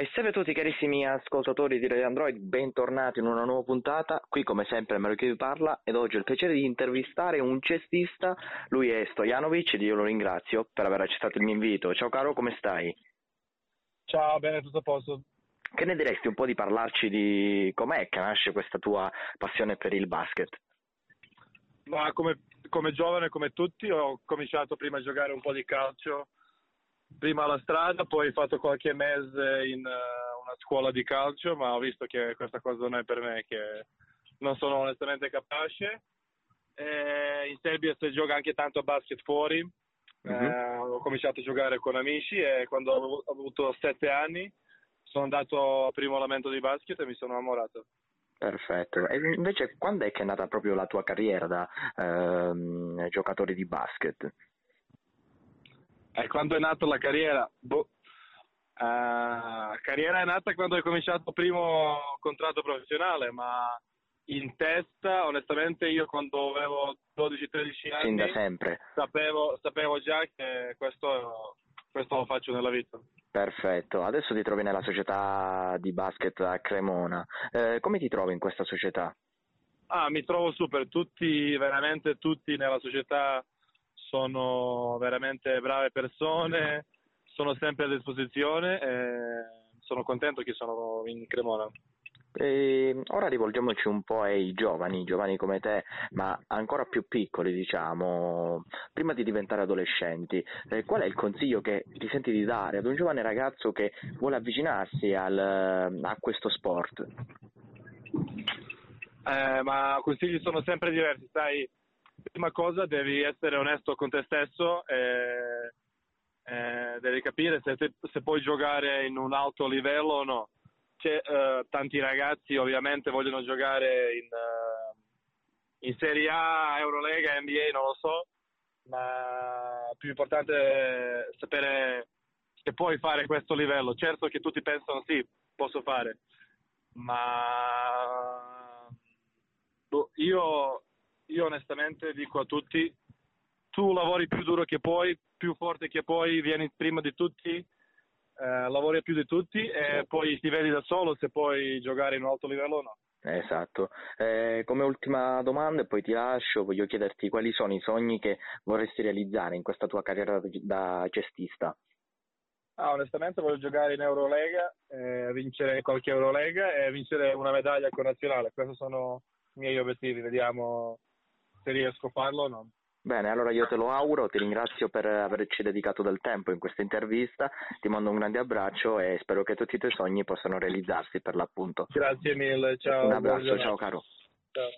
E salve a tutti carissimi ascoltatori di Radio Android, bentornati in una nuova puntata. Qui come sempre Mario che vi parla ed oggi ho il piacere di intervistare un cestista, lui è Stojanovic ed io lo ringrazio per aver accettato il mio invito. Ciao caro, come stai? Ciao, bene, tutto a posto. Che ne diresti un po' di parlarci di com'è che nasce questa tua passione per il basket? Ma come, come giovane, come tutti, ho cominciato prima a giocare un po' di calcio prima alla strada, poi ho fatto qualche mese in uh, una scuola di calcio, ma ho visto che questa cosa non è per me, che non sono onestamente capace. E in Serbia si gioca anche tanto a basket fuori, mm-hmm. eh, ho cominciato a giocare con amici e quando ho avuto sette anni sono andato al primo allenamento di basket e mi sono innamorato. Perfetto. E invece quando è che è nata proprio la tua carriera da ehm, giocatore di basket? E quando è nata la carriera? Boh. Uh, carriera è nata quando ho cominciato il primo contratto professionale, ma in testa, onestamente, io quando avevo 12-13 anni, Sin da sempre. Sapevo, sapevo già che questo, questo lo faccio nella vita. Perfetto, adesso ti trovi nella società di basket a Cremona. Eh, come ti trovi in questa società? Ah, mi trovo super, tutti, veramente tutti nella società sono veramente brave persone, sono sempre a disposizione e sono contento che sono in Cremona. E ora rivolgiamoci un po' ai giovani, giovani come te, ma ancora più piccoli, diciamo, prima di diventare adolescenti. Eh, qual è il consiglio che ti senti di dare ad un giovane ragazzo che vuole avvicinarsi al, a questo sport? Eh, ma consigli sono sempre diversi, sai, prima cosa devi essere onesto con te stesso e, e devi capire se, te, se, puoi giocare in un alto livello o no. Uh, tanti ragazzi ovviamente vogliono giocare in, uh, in Serie A, Eurolega, NBA, non lo so, ma più importante è sapere se puoi fare questo livello. Certo che tutti pensano sì, posso fare, ma boh, io io onestamente dico a tutti, tu lavori più duro che puoi, più forte che puoi, vieni prima di tutti, eh, lavori più di tutti e poi ti vedi da solo se puoi giocare in un alto livello o no. Esatto. Eh, come ultima domanda, e poi ti lascio, voglio chiederti quali sono i sogni che vorresti realizzare in questa tua carriera da cestista. Ah, onestamente voglio giocare in Eurolega, eh, vincere qualche Eurolega e vincere una medaglia con nazionale. Questi sono i miei obiettivi, vediamo se riesco a farlo o no. Bene, allora io te lo auguro, ti ringrazio per averci dedicato del tempo in questa intervista, ti mando un grande abbraccio e spero che tutti i tuoi sogni possano realizzarsi per l'appunto. Grazie mille, ciao. Un abbraccio, ciao caro. Ciao.